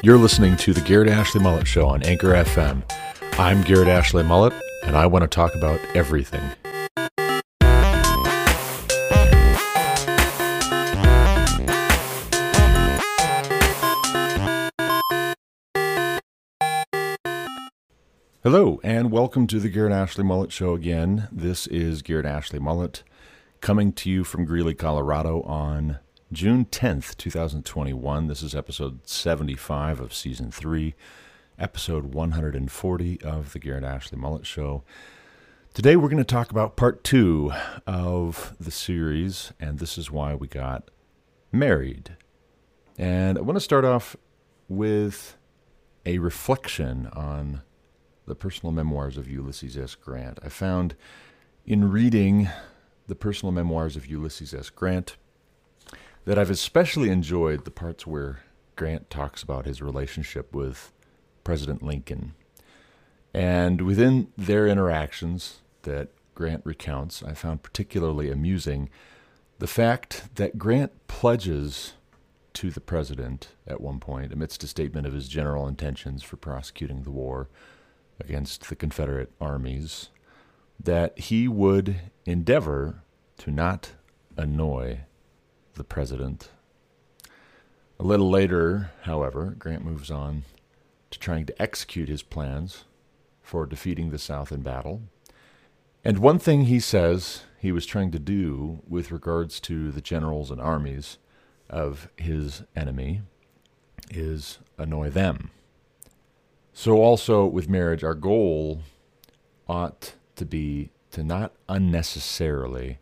You're listening to the Garrett Ashley Mullet Show on Anchor FM. I'm Garrett Ashley Mullet, and I want to talk about everything. Hello, and welcome to the Garrett Ashley Mullet Show again. This is Garrett Ashley Mullet coming to you from Greeley, Colorado on June 10th, 2021. This is episode 75 of season 3, episode 140 of the Garrett Ashley Mullet Show. Today we're going to talk about part 2 of the series, and this is why we got married. And I want to start off with a reflection on the personal memoirs of Ulysses S. Grant. I found in reading the personal memoirs of Ulysses S. Grant that I've especially enjoyed the parts where Grant talks about his relationship with President Lincoln. And within their interactions that Grant recounts, I found particularly amusing the fact that Grant pledges to the president at one point, amidst a statement of his general intentions for prosecuting the war against the Confederate armies, that he would endeavor to not annoy the president. A little later, however, Grant moves on to trying to execute his plans for defeating the South in battle. And one thing he says he was trying to do with regards to the generals and armies of his enemy is annoy them. So, also with marriage, our goal ought to be to not unnecessarily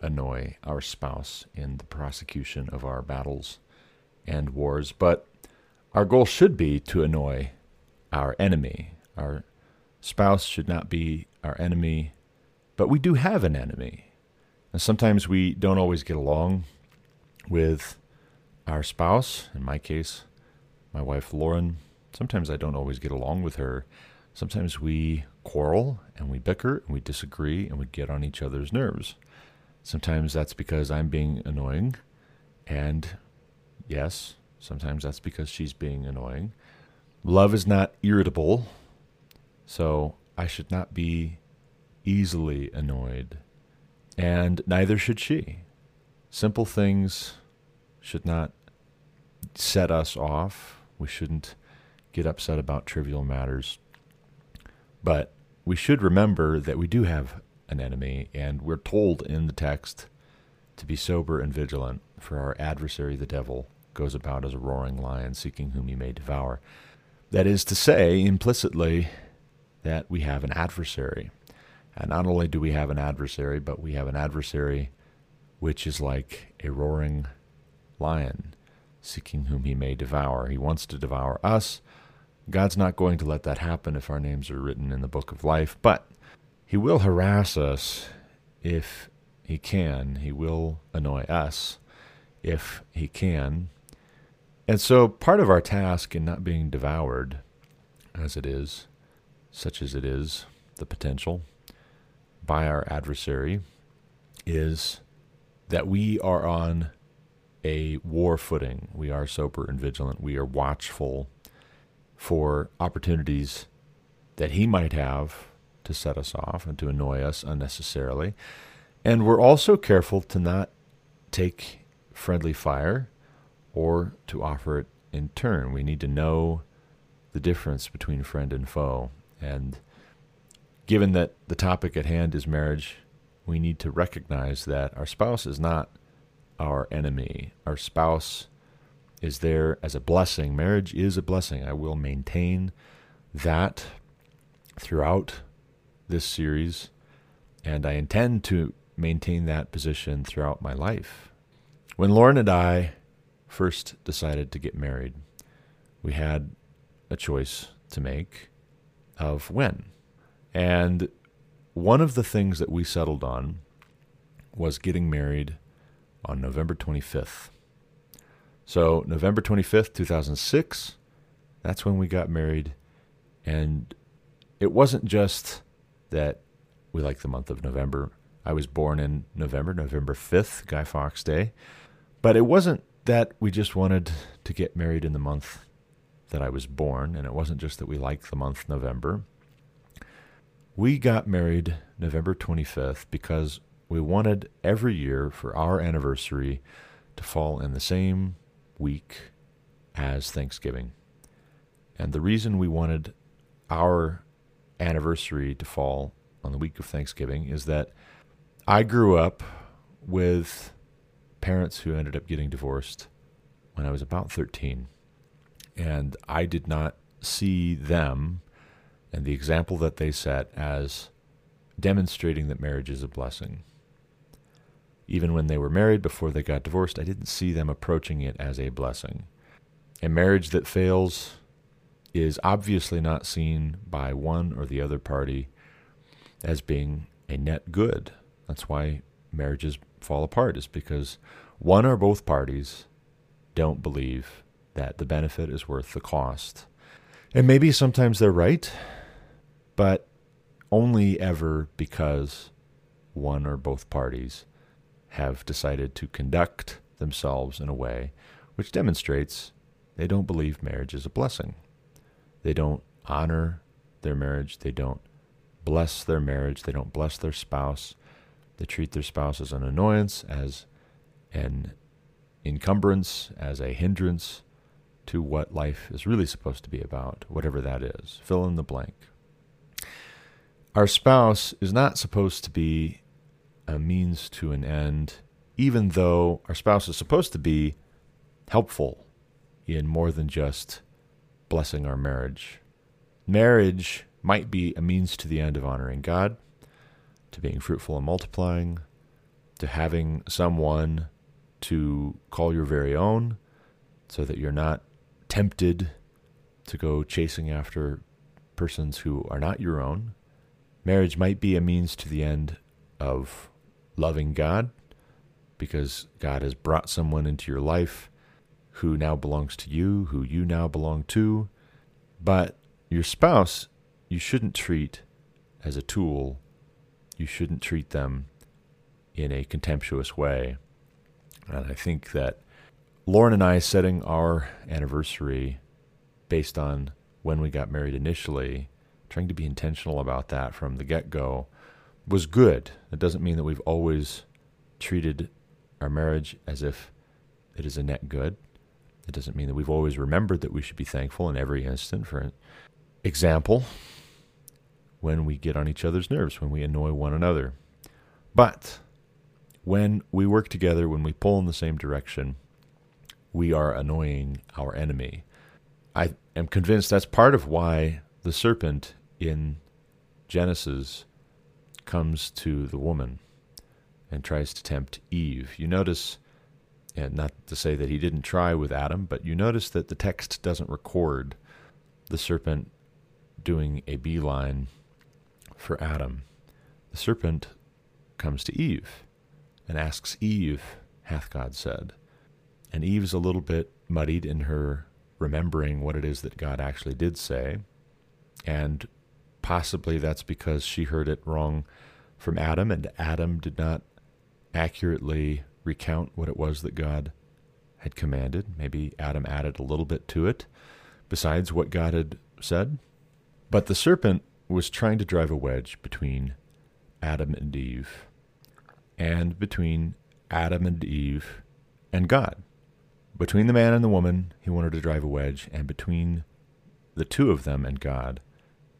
annoy our spouse in the prosecution of our battles and wars, but our goal should be to annoy our enemy. Our spouse should not be our enemy, but we do have an enemy. And sometimes we don't always get along with our spouse. In my case, my wife Lauren. Sometimes I don't always get along with her. Sometimes we quarrel and we bicker and we disagree and we get on each other's nerves. Sometimes that's because I'm being annoying. And yes, sometimes that's because she's being annoying. Love is not irritable, so I should not be easily annoyed. And neither should she. Simple things should not set us off. We shouldn't get upset about trivial matters. But we should remember that we do have an enemy, and we're told in the text to be sober and vigilant, for our adversary, the devil, goes about as a roaring lion, seeking whom he may devour. That is to say, implicitly, that we have an adversary. And not only do we have an adversary, but we have an adversary which is like a roaring lion, seeking whom he may devour. He wants to devour us. God's not going to let that happen if our names are written in the book of life, but he will harass us if he can. He will annoy us if he can. And so, part of our task in not being devoured, as it is, such as it is, the potential, by our adversary, is that we are on a war footing. We are sober and vigilant. We are watchful for opportunities that he might have to set us off and to annoy us unnecessarily. And we're also careful to not take friendly fire or to offer it in turn. We need to know the difference between friend and foe. And given that the topic at hand is marriage, we need to recognize that our spouse is not our enemy. Our spouse is there as a blessing. Marriage is a blessing. I will maintain that throughout this series, and I intend to maintain that position throughout my life. When Lauren and I first decided to get married, we had a choice to make of when. And one of the things that we settled on was getting married on November 25th. So, November 25th, 2006, that's when we got married. And it wasn't just that we like the month of November. I was born in November, November 5th, Guy Fawkes Day. But it wasn't that we just wanted to get married in the month that I was born, and it wasn't just that we liked the month November. We got married November 25th because we wanted every year for our anniversary to fall in the same week as Thanksgiving. And the reason we wanted our anniversary to fall on the week of Thanksgiving is that I grew up with parents who ended up getting divorced when I was about 13. And I did not see them and the example that they set as demonstrating that marriage is a blessing. Even when they were married before they got divorced, I didn't see them approaching it as a blessing. A marriage that fails is obviously not seen by one or the other party as being a net good. That's why marriages fall apart, is because one or both parties don't believe that the benefit is worth the cost. And maybe sometimes they're right, but only ever because one or both parties have decided to conduct themselves in a way which demonstrates they don't believe marriage is a blessing. They don't honor their marriage. They don't bless their marriage. They don't bless their spouse. They treat their spouse as an annoyance, as an encumbrance, as a hindrance to what life is really supposed to be about, whatever that is. Fill in the blank. Our spouse is not supposed to be a means to an end, even though our spouse is supposed to be helpful in more than just blessing our marriage. Marriage might be a means to the end of honoring God, to being fruitful and multiplying, to having someone to call your very own so that you're not tempted to go chasing after persons who are not your own. Marriage might be a means to the end of loving God because God has brought someone into your life who now belongs to you, who you now belong to. But your spouse, you shouldn't treat as a tool. You shouldn't treat them in a contemptuous way. And I think that Lauren and I setting our anniversary based on when we got married initially, trying to be intentional about that from the get go, was good. It doesn't mean that we've always treated our marriage as if it is a net good. It doesn't mean that we've always remembered that we should be thankful in every instant. For example, when we get on each other's nerves, when we annoy one another. But when we work together, when we pull in the same direction, we are annoying our enemy. I am convinced that's part of why the serpent in Genesis comes to the woman and tries to tempt Eve. You notice, and not to say that he didn't try with Adam, but you notice that the text doesn't record the serpent doing a beeline for Adam. The serpent comes to Eve and asks Eve, hath God said. And Eve's a little bit muddied in her remembering what it is that God actually did say. And possibly that's because she heard it wrong from Adam, and Adam did not accurately recount what it was that God had commanded. Maybe Adam added a little bit to it besides what God had said. But the serpent was trying to drive a wedge between Adam and Eve and between Adam and Eve and God. Between the man and the woman, he wanted to drive a wedge, and between the two of them and God,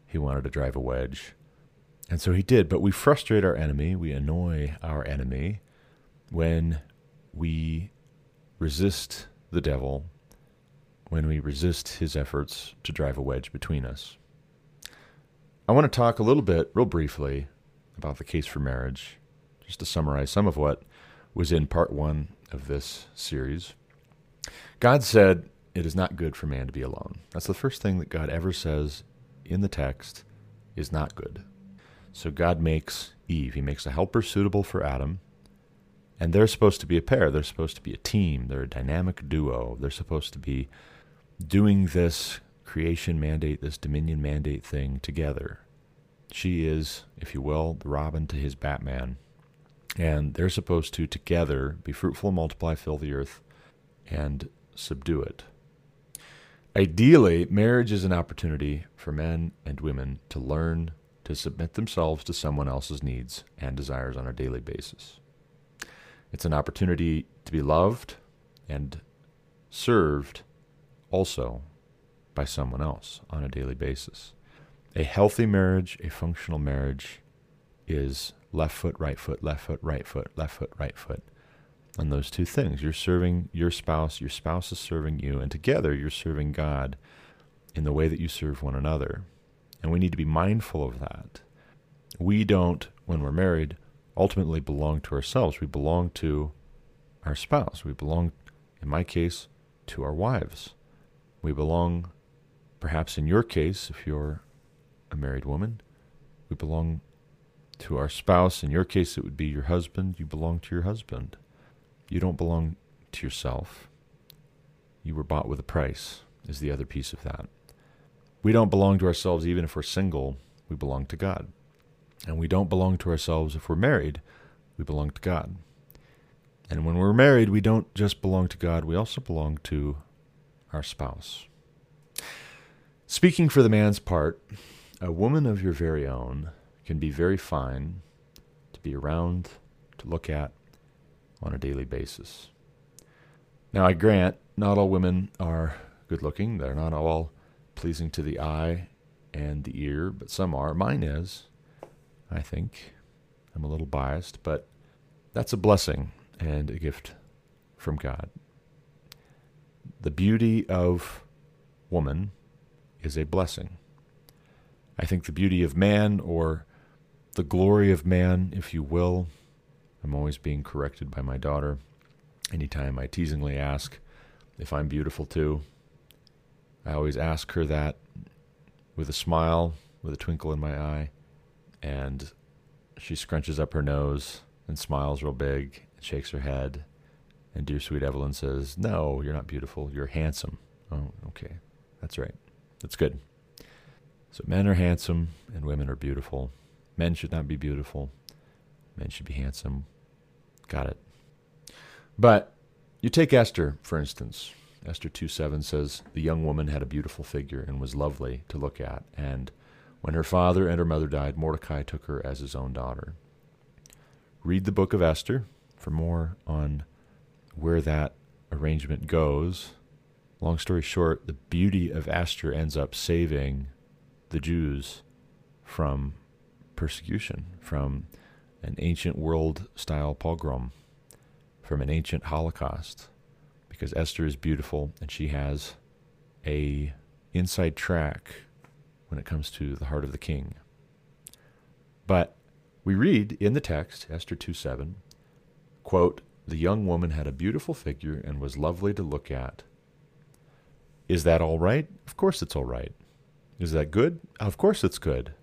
he wanted to drive a wedge. And so he did, but we frustrate our enemy, we annoy our enemy when we resist the devil, when we resist his efforts to drive a wedge between us. I want to talk a little bit, real briefly, about the case for marriage just to summarize some of what was in part one of this series. God said, It is not good for man to be alone. That's the first thing that God ever says in the text is not good. So God makes Eve, He makes a helper suitable for Adam. And they're supposed to be a pair. They're supposed to be a team. They're a dynamic duo. They're supposed to be doing this creation mandate, this dominion mandate thing together. She is, if you will, the Robin to his Batman. And they're supposed to together be fruitful multiply, fill the earth, and subdue it. Ideally, marriage is an opportunity for men and women to learn to submit themselves to someone else's needs and desires on a daily basis. It's an opportunity to be loved and served also by someone else on a daily basis. A healthy marriage, a functional marriage, is left foot, right foot, left foot, right foot, left foot, right foot on those two things. You're serving your spouse, your spouse is serving you, and together you're serving God in the way that you serve one another. And we need to be mindful of that. We don't, when we're married, ultimately belong to ourselves. We belong to our spouse. We belong, in my case, to our wives. We belong, perhaps in your case, if you're a married woman, we belong to our spouse. In your case, it would be your husband. You belong to your husband. You don't belong to yourself. You were bought with a price, is the other piece of that. We don't belong to ourselves even if we're single, we belong to God. And we don't belong to ourselves if we're married, we belong to God. And when we're married, we don't just belong to God, we also belong to our spouse. Speaking for the man's part, a woman of your very own can be very fine to be around, to look at, on a daily basis. Now, I grant not all women are good looking, they're not all pleasing to the eye and the ear, but some are. Mine is, I think. I'm a little biased, but that's a blessing and a gift from God. The beauty of woman is a blessing. I think the beauty of man, or the glory of man, if you will, I'm always being corrected by my daughter. Anytime I teasingly ask if I'm beautiful too, I always ask her that with a smile, with a twinkle in my eye, and she scrunches up her nose and smiles real big and shakes her head. And dear sweet Evelyn says, No, you're not beautiful. You're handsome. Oh, okay. That's right. That's good. So men are handsome and women are beautiful. Men should not be beautiful. Men should be handsome. Got it. But you take Esther, for instance. Esther 2 7 says, The young woman had a beautiful figure and was lovely to look at. And when her father and her mother died, Mordecai took her as his own daughter. Read the book of Esther for more on where that arrangement goes. Long story short, the beauty of Esther ends up saving the Jews from persecution, from an ancient world style pogrom from an ancient Holocaust because Esther is beautiful and she has a inside track when it comes to the heart of the king. But we read in the text, Esther 2 7, quote, The young woman had a beautiful figure and was lovely to look at. Is that all right? Of course it's all right. Is that good? Of course it's good.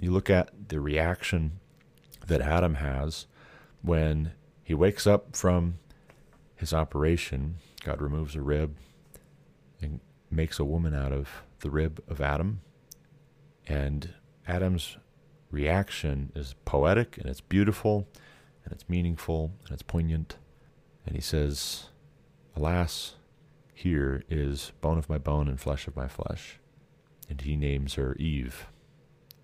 You look at the reaction that Adam has when he wakes up from his operation. God removes a rib and makes a woman out of the rib of Adam. And Adam's reaction is poetic and it's beautiful and it's meaningful and it's poignant. And he says, Alas, here is bone of my bone and flesh of my flesh. And he names her Eve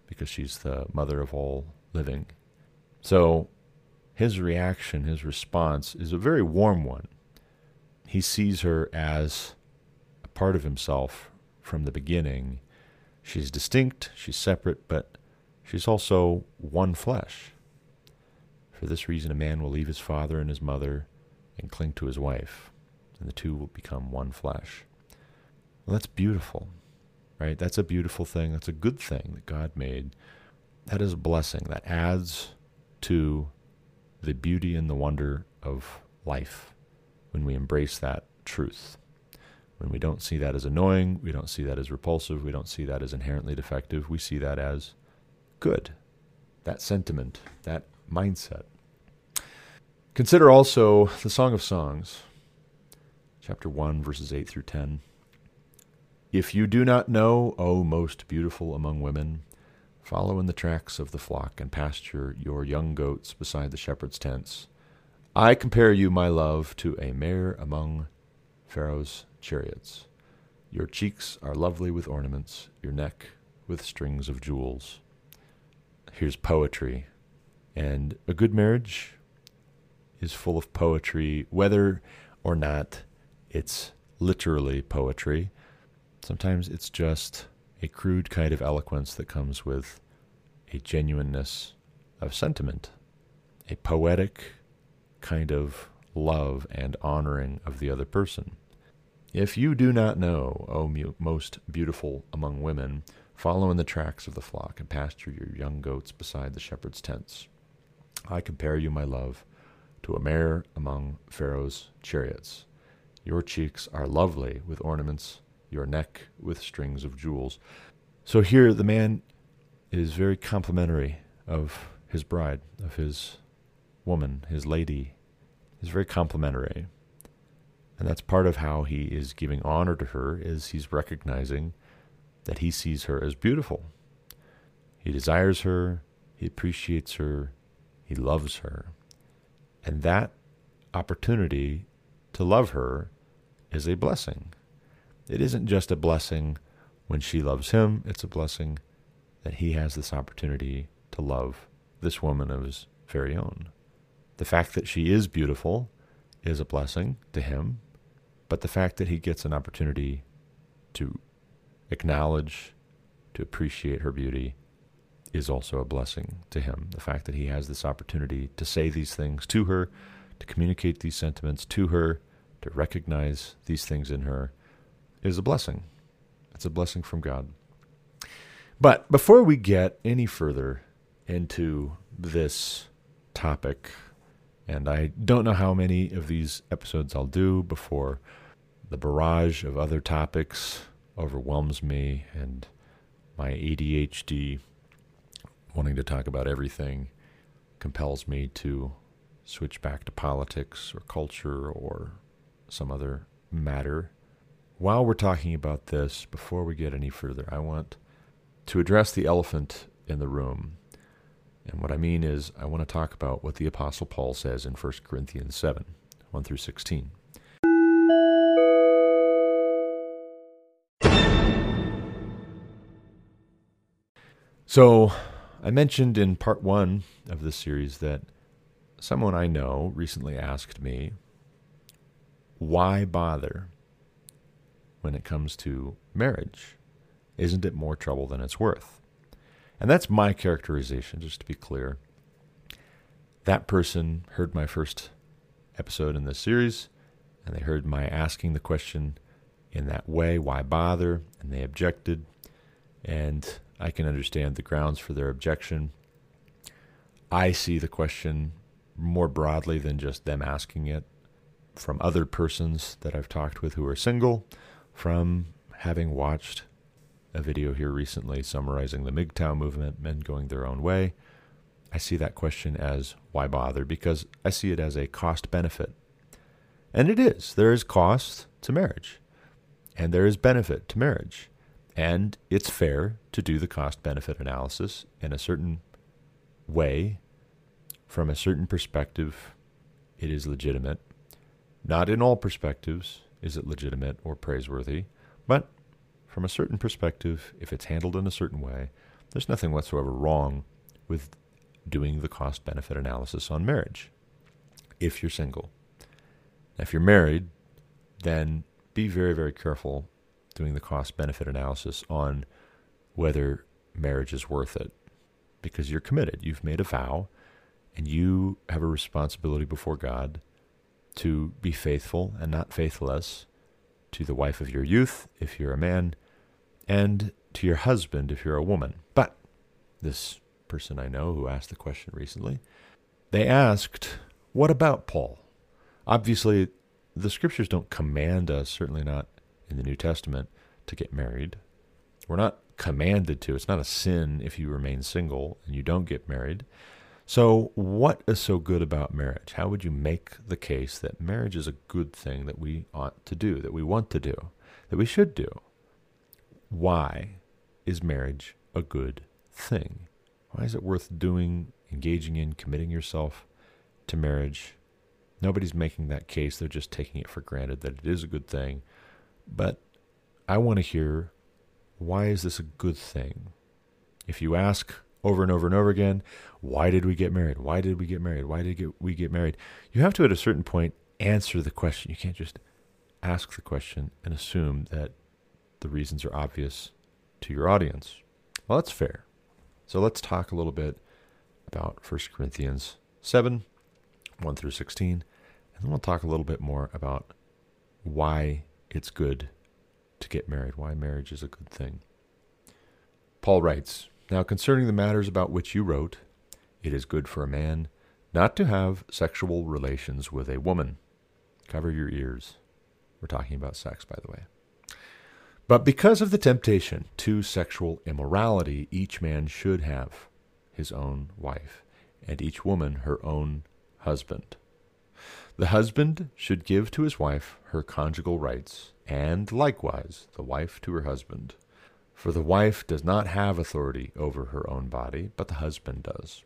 because she's the mother of all living. So his reaction, his response is a very warm one. He sees her as a part of himself from the beginning. She's distinct, she's separate, but she's also one flesh. For this reason, a man will leave his father and his mother and cling to his wife, and the two will become one flesh. Well, that's beautiful, right? That's a beautiful thing. That's a good thing that God made. That is a blessing that adds to the beauty and the wonder of life when we embrace that truth. When we don't see that as annoying, we don't see that as repulsive, we don't see that as inherently defective, we see that as good. That sentiment, that mindset. Consider also the Song of Songs, chapter 1, verses 8 through 10. If you do not know, O most beautiful among women, Follow in the tracks of the flock and pasture your young goats beside the shepherd's tents. I compare you, my love, to a mare among Pharaoh's chariots. Your cheeks are lovely with ornaments, your neck with strings of jewels. Here's poetry. And a good marriage is full of poetry, whether or not it's literally poetry. Sometimes it's just a crude kind of eloquence that comes with a genuineness of sentiment, a poetic kind of love and honoring of the other person. If you do not know, O most beautiful among women, follow in the tracks of the flock and pasture your young goats beside the shepherd's tents. I compare you, my love, to a mare among Pharaoh's chariots. Your cheeks are lovely with ornaments, your neck with strings of jewels. So here the man is very complimentary of his bride, of his woman, his lady. He's very complimentary. And that's part of how he is giving honor to her is he's recognizing that he sees her as beautiful. He desires her, he appreciates her, he loves her. And that opportunity to love her is a blessing. It isn't just a blessing when she loves him, it's a blessing that he has this opportunity to love this woman of his very own. The fact that she is beautiful is a blessing to him, but the fact that he gets an opportunity to acknowledge, to appreciate her beauty, is also a blessing to him. The fact that he has this opportunity to say these things to her, to communicate these sentiments to her, to recognize these things in her, is a blessing. It's a blessing from God. But before we get any further into this topic, and I don't know how many of these episodes I'll do before the barrage of other topics overwhelms me and my ADHD wanting to talk about everything compels me to switch back to politics or culture or some other matter. While we're talking about this, before we get any further, I want to address the elephant in the room. And what I mean is, I want to talk about what the Apostle Paul says in 1 Corinthians 7 1 through 16. So, I mentioned in part one of this series that someone I know recently asked me, why bother when it comes to marriage? Isn't it more trouble than it's worth? And that's my characterization, just to be clear. That person heard my first episode in this series, and they heard my asking the question in that way why bother? And they objected. And I can understand the grounds for their objection. I see the question more broadly than just them asking it from other persons that I've talked with who are single, from having watched a video here recently summarizing the MGTOW movement, men going their own way. I see that question as why bother? Because I see it as a cost benefit. And it is. There is cost to marriage, and there is benefit to marriage. And it's fair to do the cost benefit analysis in a certain way, from a certain perspective, it is legitimate. Not in all perspectives is it legitimate or praiseworthy, but from a certain perspective, if it's handled in a certain way, there's nothing whatsoever wrong with doing the cost benefit analysis on marriage if you're single. Now, if you're married, then be very, very careful doing the cost benefit analysis on whether marriage is worth it because you're committed. You've made a vow and you have a responsibility before God to be faithful and not faithless to the wife of your youth if you're a man and to your husband if you're a woman. But this person I know who asked the question recently, they asked, What about Paul? Obviously, the scriptures don't command us, certainly not in the New Testament, to get married. We're not commanded to. It's not a sin if you remain single and you don't get married. So, what is so good about marriage? How would you make the case that marriage is a good thing that we ought to do, that we want to do, that we should do? Why is marriage a good thing? Why is it worth doing, engaging in, committing yourself to marriage? Nobody's making that case. They're just taking it for granted that it is a good thing. But I want to hear why is this a good thing? If you ask over and over and over again, why did we get married? Why did we get married? Why did we get married? You have to, at a certain point, answer the question. You can't just ask the question and assume that the reasons are obvious to your audience. Well, that's fair. So let's talk a little bit about 1 Corinthians 7 1 through 16, and then we'll talk a little bit more about why it's good to get married, why marriage is a good thing. Paul writes, Now concerning the matters about which you wrote, it is good for a man not to have sexual relations with a woman. Cover your ears. We're talking about sex, by the way. But because of the temptation to sexual immorality, each man should have his own wife, and each woman her own husband. The husband should give to his wife her conjugal rights, and likewise the wife to her husband. For the wife does not have authority over her own body, but the husband does.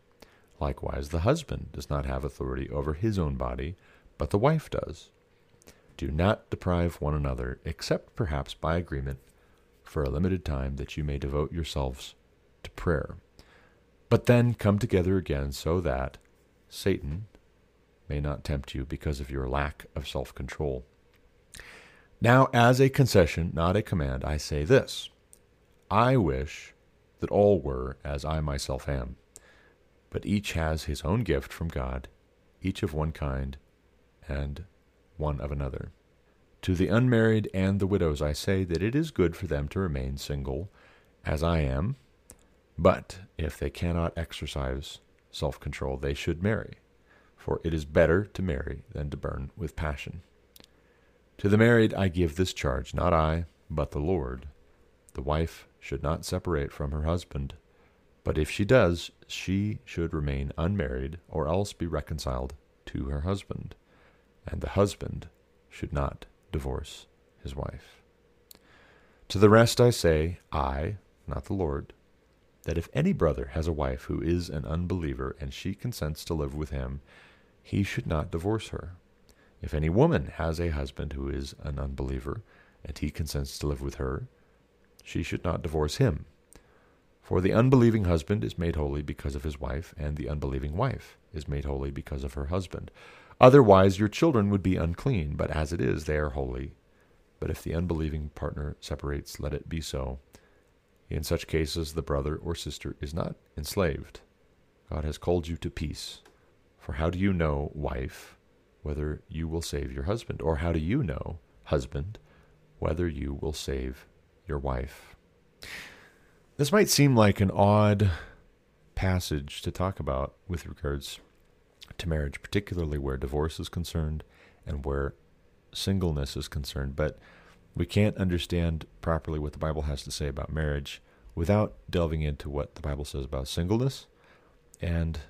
Likewise, the husband does not have authority over his own body, but the wife does. Do not deprive one another, except perhaps by agreement, for a limited time, that you may devote yourselves to prayer. But then come together again, so that Satan may not tempt you because of your lack of self control. Now, as a concession, not a command, I say this I wish that all were as I myself am, but each has his own gift from God, each of one kind, and one of another. To the unmarried and the widows I say that it is good for them to remain single, as I am, but if they cannot exercise self control, they should marry, for it is better to marry than to burn with passion. To the married I give this charge, not I, but the Lord. The wife should not separate from her husband, but if she does, she should remain unmarried, or else be reconciled to her husband and the husband should not divorce his wife. To the rest I say, I, not the Lord, that if any brother has a wife who is an unbeliever and she consents to live with him, he should not divorce her. If any woman has a husband who is an unbeliever and he consents to live with her, she should not divorce him. For the unbelieving husband is made holy because of his wife, and the unbelieving wife is made holy because of her husband. Otherwise, your children would be unclean, but as it is, they are holy. But if the unbelieving partner separates, let it be so. In such cases, the brother or sister is not enslaved. God has called you to peace. For how do you know, wife, whether you will save your husband? Or how do you know, husband, whether you will save your wife? This might seem like an odd passage to talk about with regards to marriage, particularly where divorce is concerned and where singleness is concerned. But we can't understand properly what the Bible has to say about marriage without delving into what the Bible says about singleness and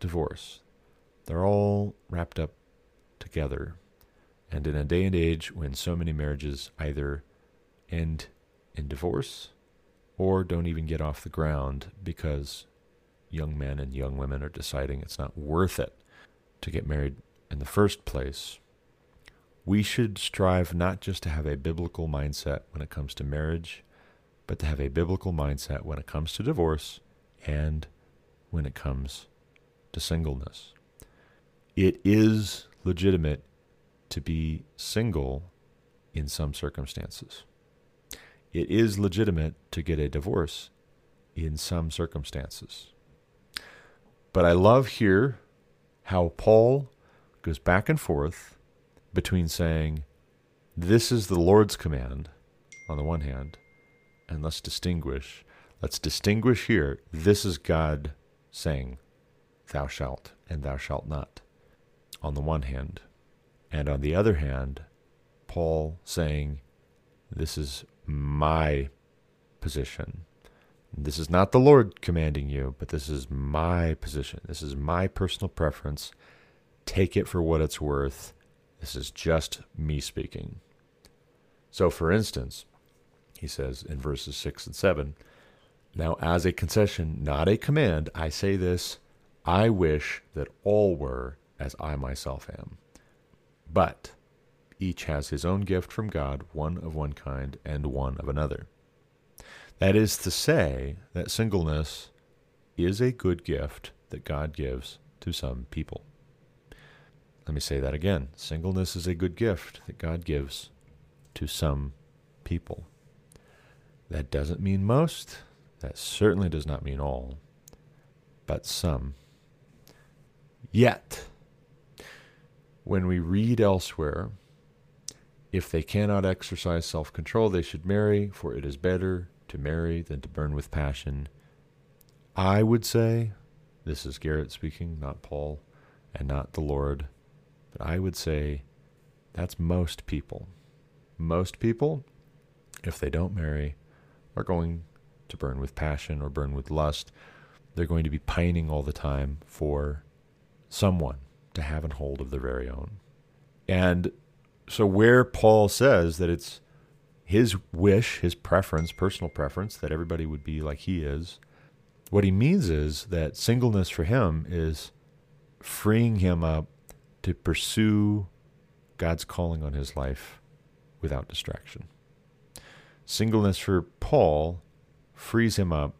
divorce. They're all wrapped up together. And in a day and age when so many marriages either end in divorce or don't even get off the ground because young men and young women are deciding it's not worth it to get married in the first place, we should strive not just to have a biblical mindset when it comes to marriage, but to have a biblical mindset when it comes to divorce and when it comes to singleness. It is legitimate to be single in some circumstances. It is legitimate to get a divorce in some circumstances. But I love here how Paul goes back and forth between saying, This is the Lord's command, on the one hand, and let's distinguish. Let's distinguish here. This is God saying, Thou shalt, and thou shalt not, on the one hand. And on the other hand, Paul saying, This is my position, this is not the Lord commanding you, but this is my position. This is my personal preference. Take it for what it's worth. This is just me speaking. So, for instance, he says in verses 6 and 7 Now, as a concession, not a command, I say this I wish that all were as I myself am. But Each has his own gift from God, one of one kind and one of another. That is to say, that singleness is a good gift that God gives to some people. Let me say that again. Singleness is a good gift that God gives to some people. That doesn't mean most, that certainly does not mean all, but some. Yet, when we read elsewhere, if they cannot exercise self control, they should marry, for it is better to marry than to burn with passion. I would say, this is Garrett speaking, not Paul, and not the Lord, but I would say that's most people. Most people, if they don't marry, are going to burn with passion or burn with lust. They're going to be pining all the time for someone to have and hold of their very own. And so, where Paul says that it's his wish, his preference, personal preference, that everybody would be like he is, what he means is that singleness for him is freeing him up to pursue God's calling on his life without distraction. Singleness for Paul frees him up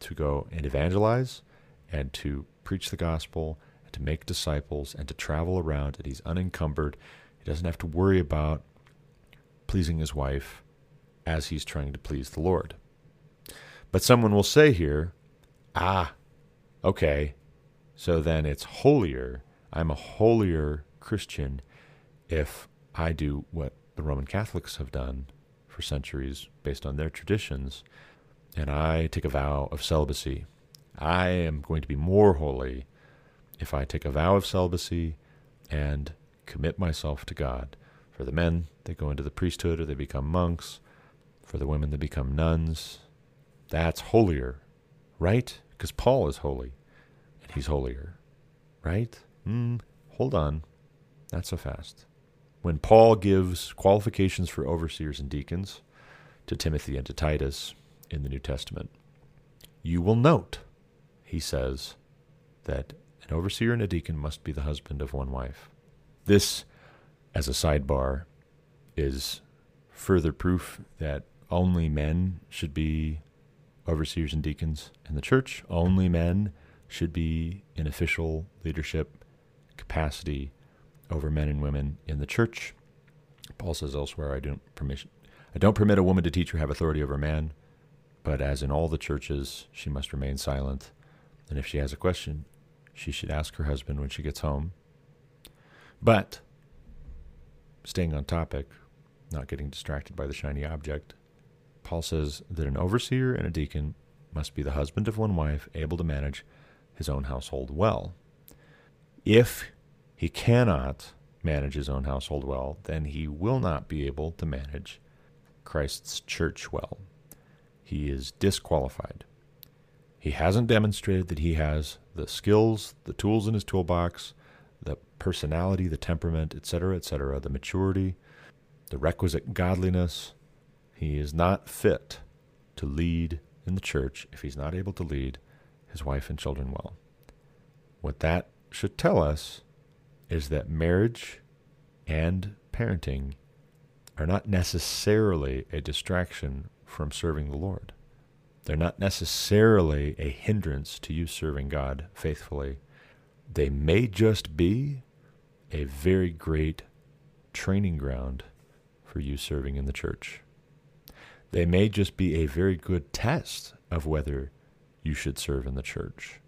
to go and evangelize and to preach the gospel and to make disciples and to travel around and he's unencumbered. He doesn't have to worry about pleasing his wife as he's trying to please the Lord. But someone will say here, ah, okay, so then it's holier. I'm a holier Christian if I do what the Roman Catholics have done for centuries based on their traditions, and I take a vow of celibacy. I am going to be more holy if I take a vow of celibacy and commit myself to God. For the men, they go into the priesthood or they become monks. For the women, they become nuns. That's holier, right? Because Paul is holy and he's holier, right? Mm, hold on. Not so fast when Paul gives qualifications for overseers and deacons to Timothy and to Titus in the New Testament, you will note, he says, that an overseer and a deacon must be the husband of one wife. This, as a sidebar, is further proof that only men should be overseers and deacons in the church. Only men should be in official leadership capacity over men and women in the church. Paul says elsewhere, I don't permission I don't permit a woman to teach or have authority over a man, but as in all the churches, she must remain silent. And if she has a question, she should ask her husband when she gets home. But staying on topic, not getting distracted by the shiny object, Paul says that an overseer and a deacon must be the husband of one wife, able to manage his own household well. If he cannot manage his own household well, then he will not be able to manage Christ's church well. He is disqualified. He hasn't demonstrated that he has the skills, the tools in his toolbox, the personality, the temperament, etc., etc., the maturity, the requisite godliness. He is not fit to lead in the church if he's not able to lead his wife and children well. What that should tell us is that marriage and parenting are not necessarily a distraction from serving the Lord. They're not necessarily a hindrance to you serving God faithfully. They may just be a very great training ground for you serving in the church. They may just be a very good test of whether you should serve in the church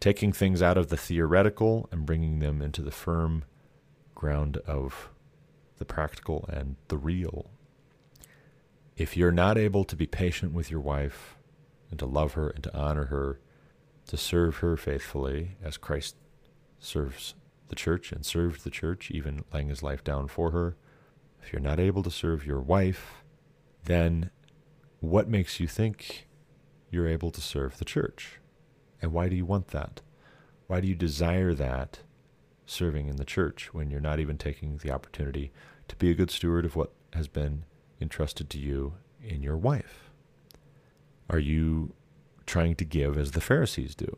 taking things out of the theoretical and bringing them into the firm ground of the practical and the real. If you're not able to be patient with your wife and to love her and to honor her, to serve her faithfully as Christ serves the church and served the church, even laying his life down for her, if you're not able to serve your wife, then what makes you think you're able to serve the church? And why do you want that? Why do you desire that serving in the church when you're not even taking the opportunity to be a good steward of what has been entrusted to you in your wife? Are you trying to give as the Pharisees do,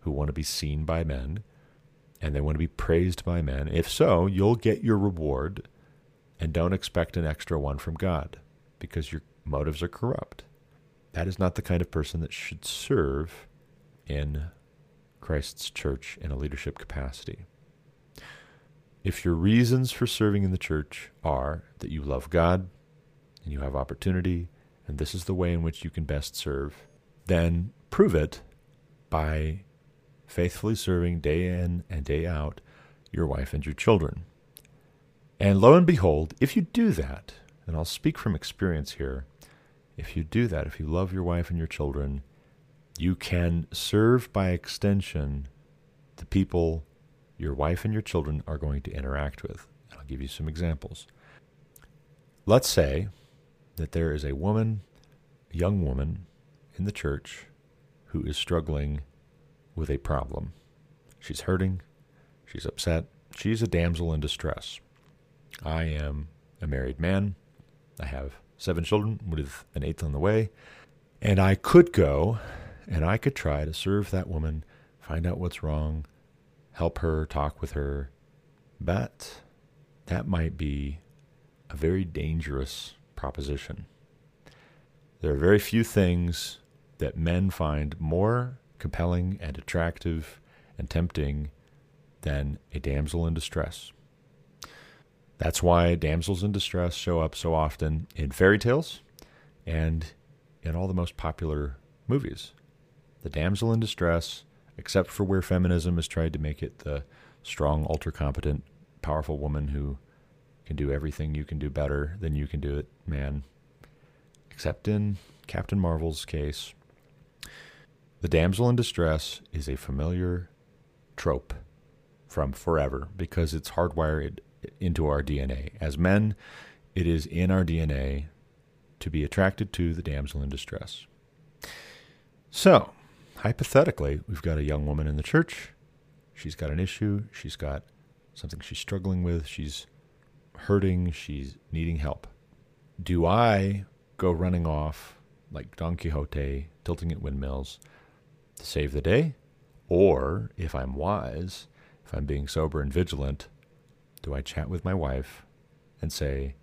who want to be seen by men and they want to be praised by men? If so, you'll get your reward and don't expect an extra one from God because your motives are corrupt. That is not the kind of person that should serve in Christ's church in a leadership capacity. If your reasons for serving in the church are that you love God and you have opportunity, and this is the way in which you can best serve, then prove it by faithfully serving day in and day out your wife and your children. And lo and behold, if you do that, and I'll speak from experience here, if you do that, if you love your wife and your children, you can serve by extension the people your wife and your children are going to interact with. And I'll give you some examples. Let's say that there is a woman, a young woman in the church who is struggling with a problem. She's hurting, she's upset, she's a damsel in distress. I am a married man. I have seven children with an eighth on the way. And I could go and I could try to serve that woman, find out what's wrong, help her, talk with her. But that might be a very dangerous proposition. There are very few things that men find more compelling and attractive and tempting than a damsel in distress. That's why damsels in distress show up so often in fairy tales and in all the most popular movies. The damsel in distress, except for where feminism has tried to make it the strong, ultra competent, powerful woman who can do everything you can do better than you can do it, man. Except in Captain Marvel's case, the damsel in distress is a familiar trope from forever because it's hardwired into our DNA. As men, it is in our DNA to be attracted to the damsel in distress. So, hypothetically, we've got a young woman in the church. She's got an issue. She's got something she's struggling with. She's hurting. She's needing help. Do I go running off like Don Quixote, tilting at windmills to save the day? Or, if I'm wise, if I'm being sober and vigilant, do I chat with my wife and say,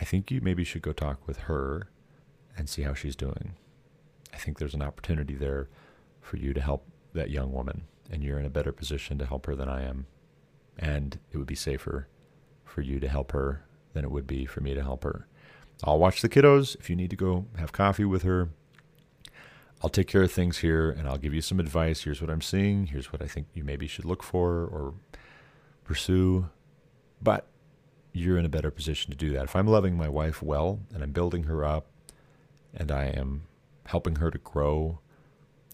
I think you maybe should go talk with her and see how she's doing? I think there's an opportunity there for you to help that young woman, and you're in a better position to help her than I am. And it would be safer for you to help her than it would be for me to help her. I'll watch the kiddos. If you need to go have coffee with her, I'll take care of things here and I'll give you some advice. Here's what I'm seeing. Here's what I think you maybe should look for or pursue. But you're in a better position to do that. If I'm loving my wife well and I'm building her up and I am helping her to grow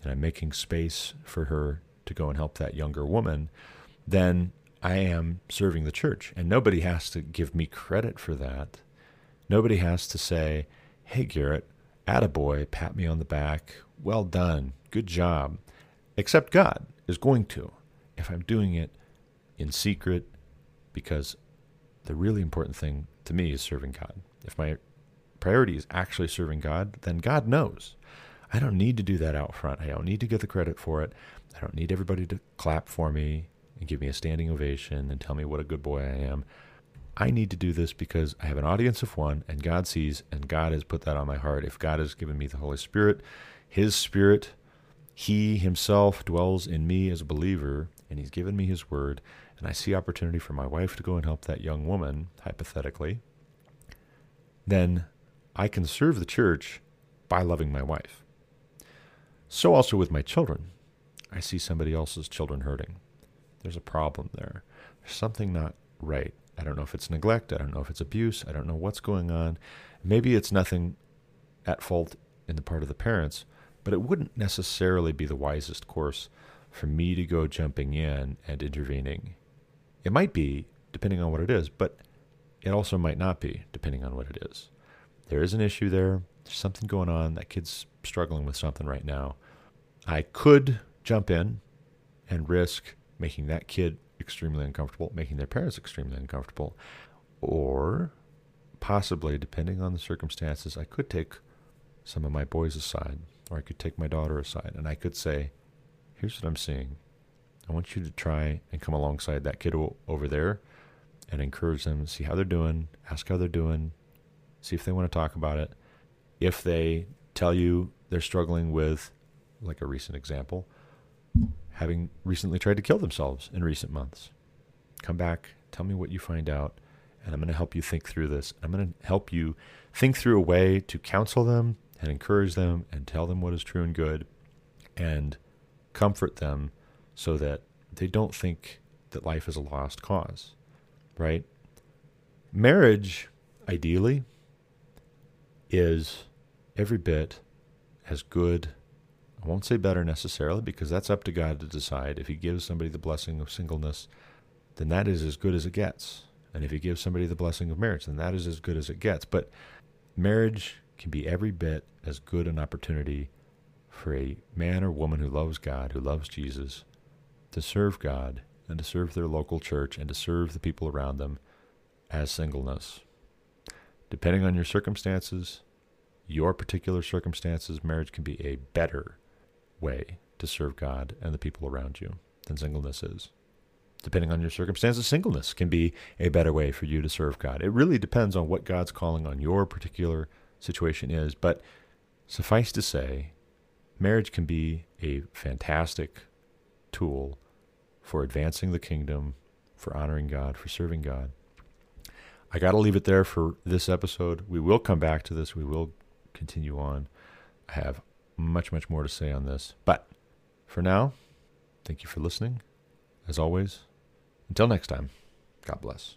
and I'm making space for her to go and help that younger woman, then I am serving the church. And nobody has to give me credit for that. Nobody has to say, hey, Garrett, attaboy, pat me on the back, well done, good job. Except God is going to if I'm doing it in secret because the really important thing to me is serving God. If my priority is actually serving God, then God knows. I don't need to do that out front. I don't need to get the credit for it. I don't need everybody to clap for me and give me a standing ovation and tell me what a good boy I am. I need to do this because I have an audience of one and God sees and God has put that on my heart. If God has given me the Holy Spirit, His Spirit, He Himself dwells in me as a believer and He's given me His Word and I see opportunity for my wife to go and help that young woman, hypothetically, then I can serve the church by loving my wife. So also with my children. I see somebody else's children hurting. There's a problem there. There's something not right. I don't know if it's neglect. I don't know if it's abuse. I don't know what's going on. Maybe it's nothing at fault in the part of the parents, but it wouldn't necessarily be the wisest course for me to go jumping in and intervening it might be, depending on what it is, but it also might not be, depending on what it is. There is an issue there. There's something going on. That kid's struggling with something right now. I could jump in and risk making that kid extremely uncomfortable, making their parents extremely uncomfortable, or possibly, depending on the circumstances, I could take some of my boys aside, or I could take my daughter aside, and I could say, Here's what I'm seeing. I want you to try and come alongside that kiddo over there and encourage them, see how they're doing, ask how they're doing, see if they want to talk about it. If they tell you they're struggling with, like a recent example, having recently tried to kill themselves in recent months, come back, tell me what you find out, and I'm going to help you think through this. I'm going to help you think through a way to counsel them and encourage them and tell them what is true and good and comfort them so that they don't think that life is a lost cause, right? Marriage, ideally, is every bit as good. I won't say better necessarily because that's up to God to decide. If He gives somebody the blessing of singleness, then that is as good as it gets. And if He gives somebody the blessing of marriage, then that is as good as it gets. But marriage can be every bit as good an opportunity for a man or woman who loves God, who loves Jesus, to serve God and to serve their local church and to serve the people around them as singleness. Depending on your circumstances, your particular circumstances, marriage can be a better way to serve God and the people around you than singleness is. Depending on your circumstances, singleness can be a better way for you to serve God. It really depends on what God's calling on your particular situation is. But suffice to say, marriage can be a fantastic tool for advancing the kingdom, for honoring God, for serving God. I got to leave it there for this episode. We will come back to this. We will continue on. I have much, much more to say on this. But for now, thank you for listening. As always, until next time, God bless.